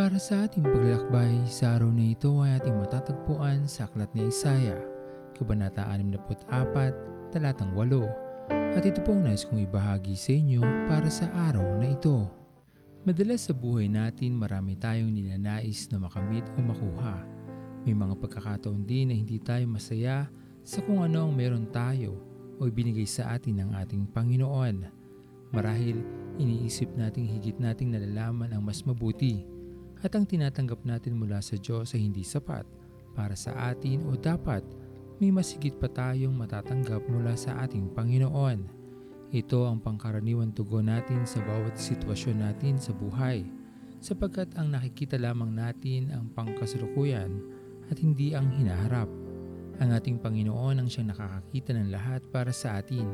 Para sa ating paglalakbay sa araw na ito ay ating matatagpuan sa Aklat ni Isaya, Kabanata 64, Talatang 8. At ito po ang nais kong ibahagi sa inyo para sa araw na ito. Madalas sa buhay natin marami tayong ninanais na makamit o makuha. May mga pagkakataon din na hindi tayo masaya sa kung ano ang meron tayo o ibinigay sa atin ng ating Panginoon. Marahil iniisip nating higit nating nalalaman ang mas mabuti at ang tinatanggap natin mula sa Diyos ay hindi sapat para sa atin o dapat may masigit pa tayong matatanggap mula sa ating Panginoon. Ito ang pangkaraniwan tugon natin sa bawat sitwasyon natin sa buhay sapagkat ang nakikita lamang natin ang pangkasalukuyan at hindi ang hinaharap. Ang ating Panginoon ang siyang nakakakita ng lahat para sa atin,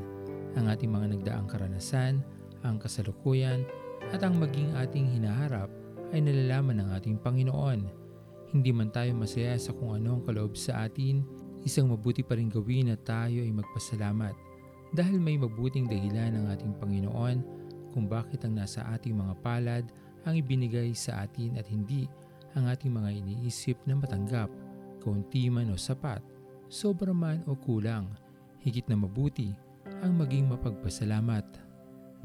ang ating mga nagdaang karanasan, ang kasalukuyan at ang maging ating hinaharap ay nalalaman ng ating Panginoon. Hindi man tayo masaya sa kung ano ang kaloob sa atin, isang mabuti pa rin gawin na tayo ay magpasalamat dahil may mabuting dahilan ng ating Panginoon kung bakit ang nasa ating mga palad ang ibinigay sa atin at hindi ang ating mga iniisip na matanggap, kaunti man o sapat, sobra man o kulang, higit na mabuti ang maging mapagpasalamat.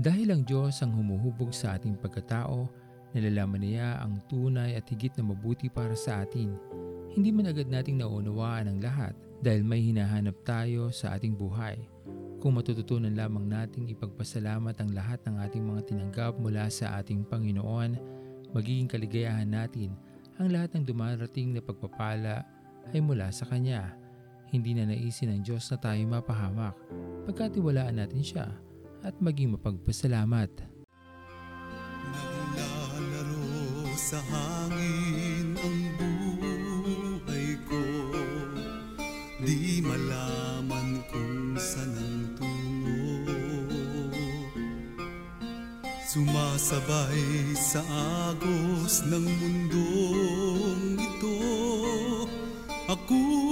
Dahil ang Diyos ang humuhubog sa ating pagkatao, nalalaman niya ang tunay at higit na mabuti para sa atin. Hindi man agad nating naunawaan ang lahat dahil may hinahanap tayo sa ating buhay. Kung matututunan lamang nating ipagpasalamat ang lahat ng ating mga tinanggap mula sa ating Panginoon, magiging kaligayahan natin ang lahat ng dumarating na pagpapala ay mula sa Kanya. Hindi na naisin ng Diyos na tayo mapahamak, pagkatiwalaan natin siya at maging mapagpasalamat. Sa hangin ang buhay ko. Di malaman kung saan ang tungo. Sumasabay sa agos ng mundong ito. Ako'y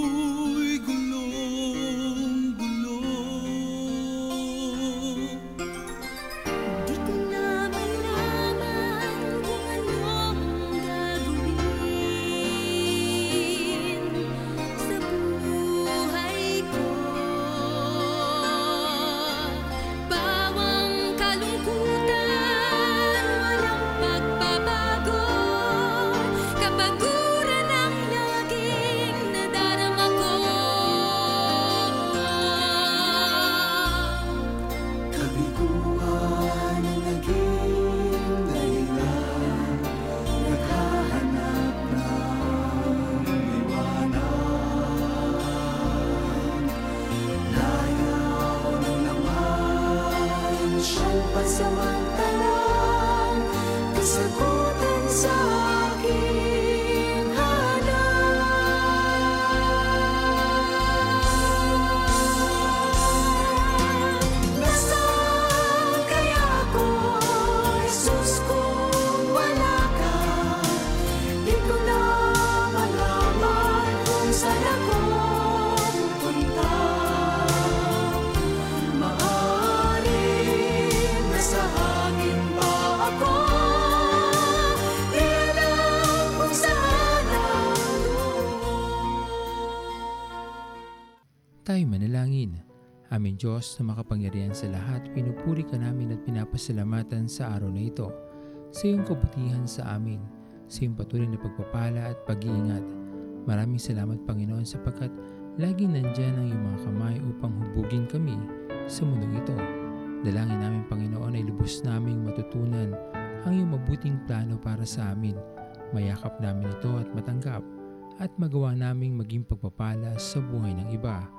Tayo manalangin. Aming Diyos na makapangyarihan sa lahat, pinupuri ka namin at pinapasalamatan sa araw na ito. Sa iyong kabutihan sa amin, sa iyong patuloy na pagpapala at pag-iingat. Maraming salamat Panginoon sapagkat laging nandyan ang iyong mga kamay upang hubugin kami sa mundong ito. Dalangin namin Panginoon ay lubos naming matutunan ang iyong mabuting plano para sa amin. Mayakap namin ito at matanggap at magawa naming maging pagpapala sa buhay ng iba.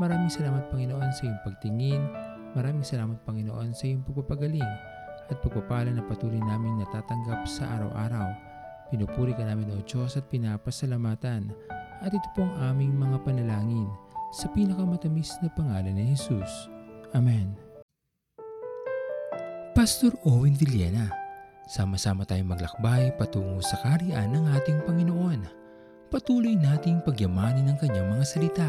Maraming salamat Panginoon sa iyong pagtingin. Maraming salamat Panginoon sa iyong pagpapagaling at pagpapala na patuloy naming natatanggap sa araw-araw. Pinupuri ka namin o Diyos at pinapasalamatan. At ito po ang aming mga panalangin sa pinakamatamis na pangalan ni Jesus. Amen. Pastor Owen Villena, sama-sama tayong maglakbay patungo sa kariyan ng ating Panginoon. Patuloy nating pagyamanin ang kanyang mga salita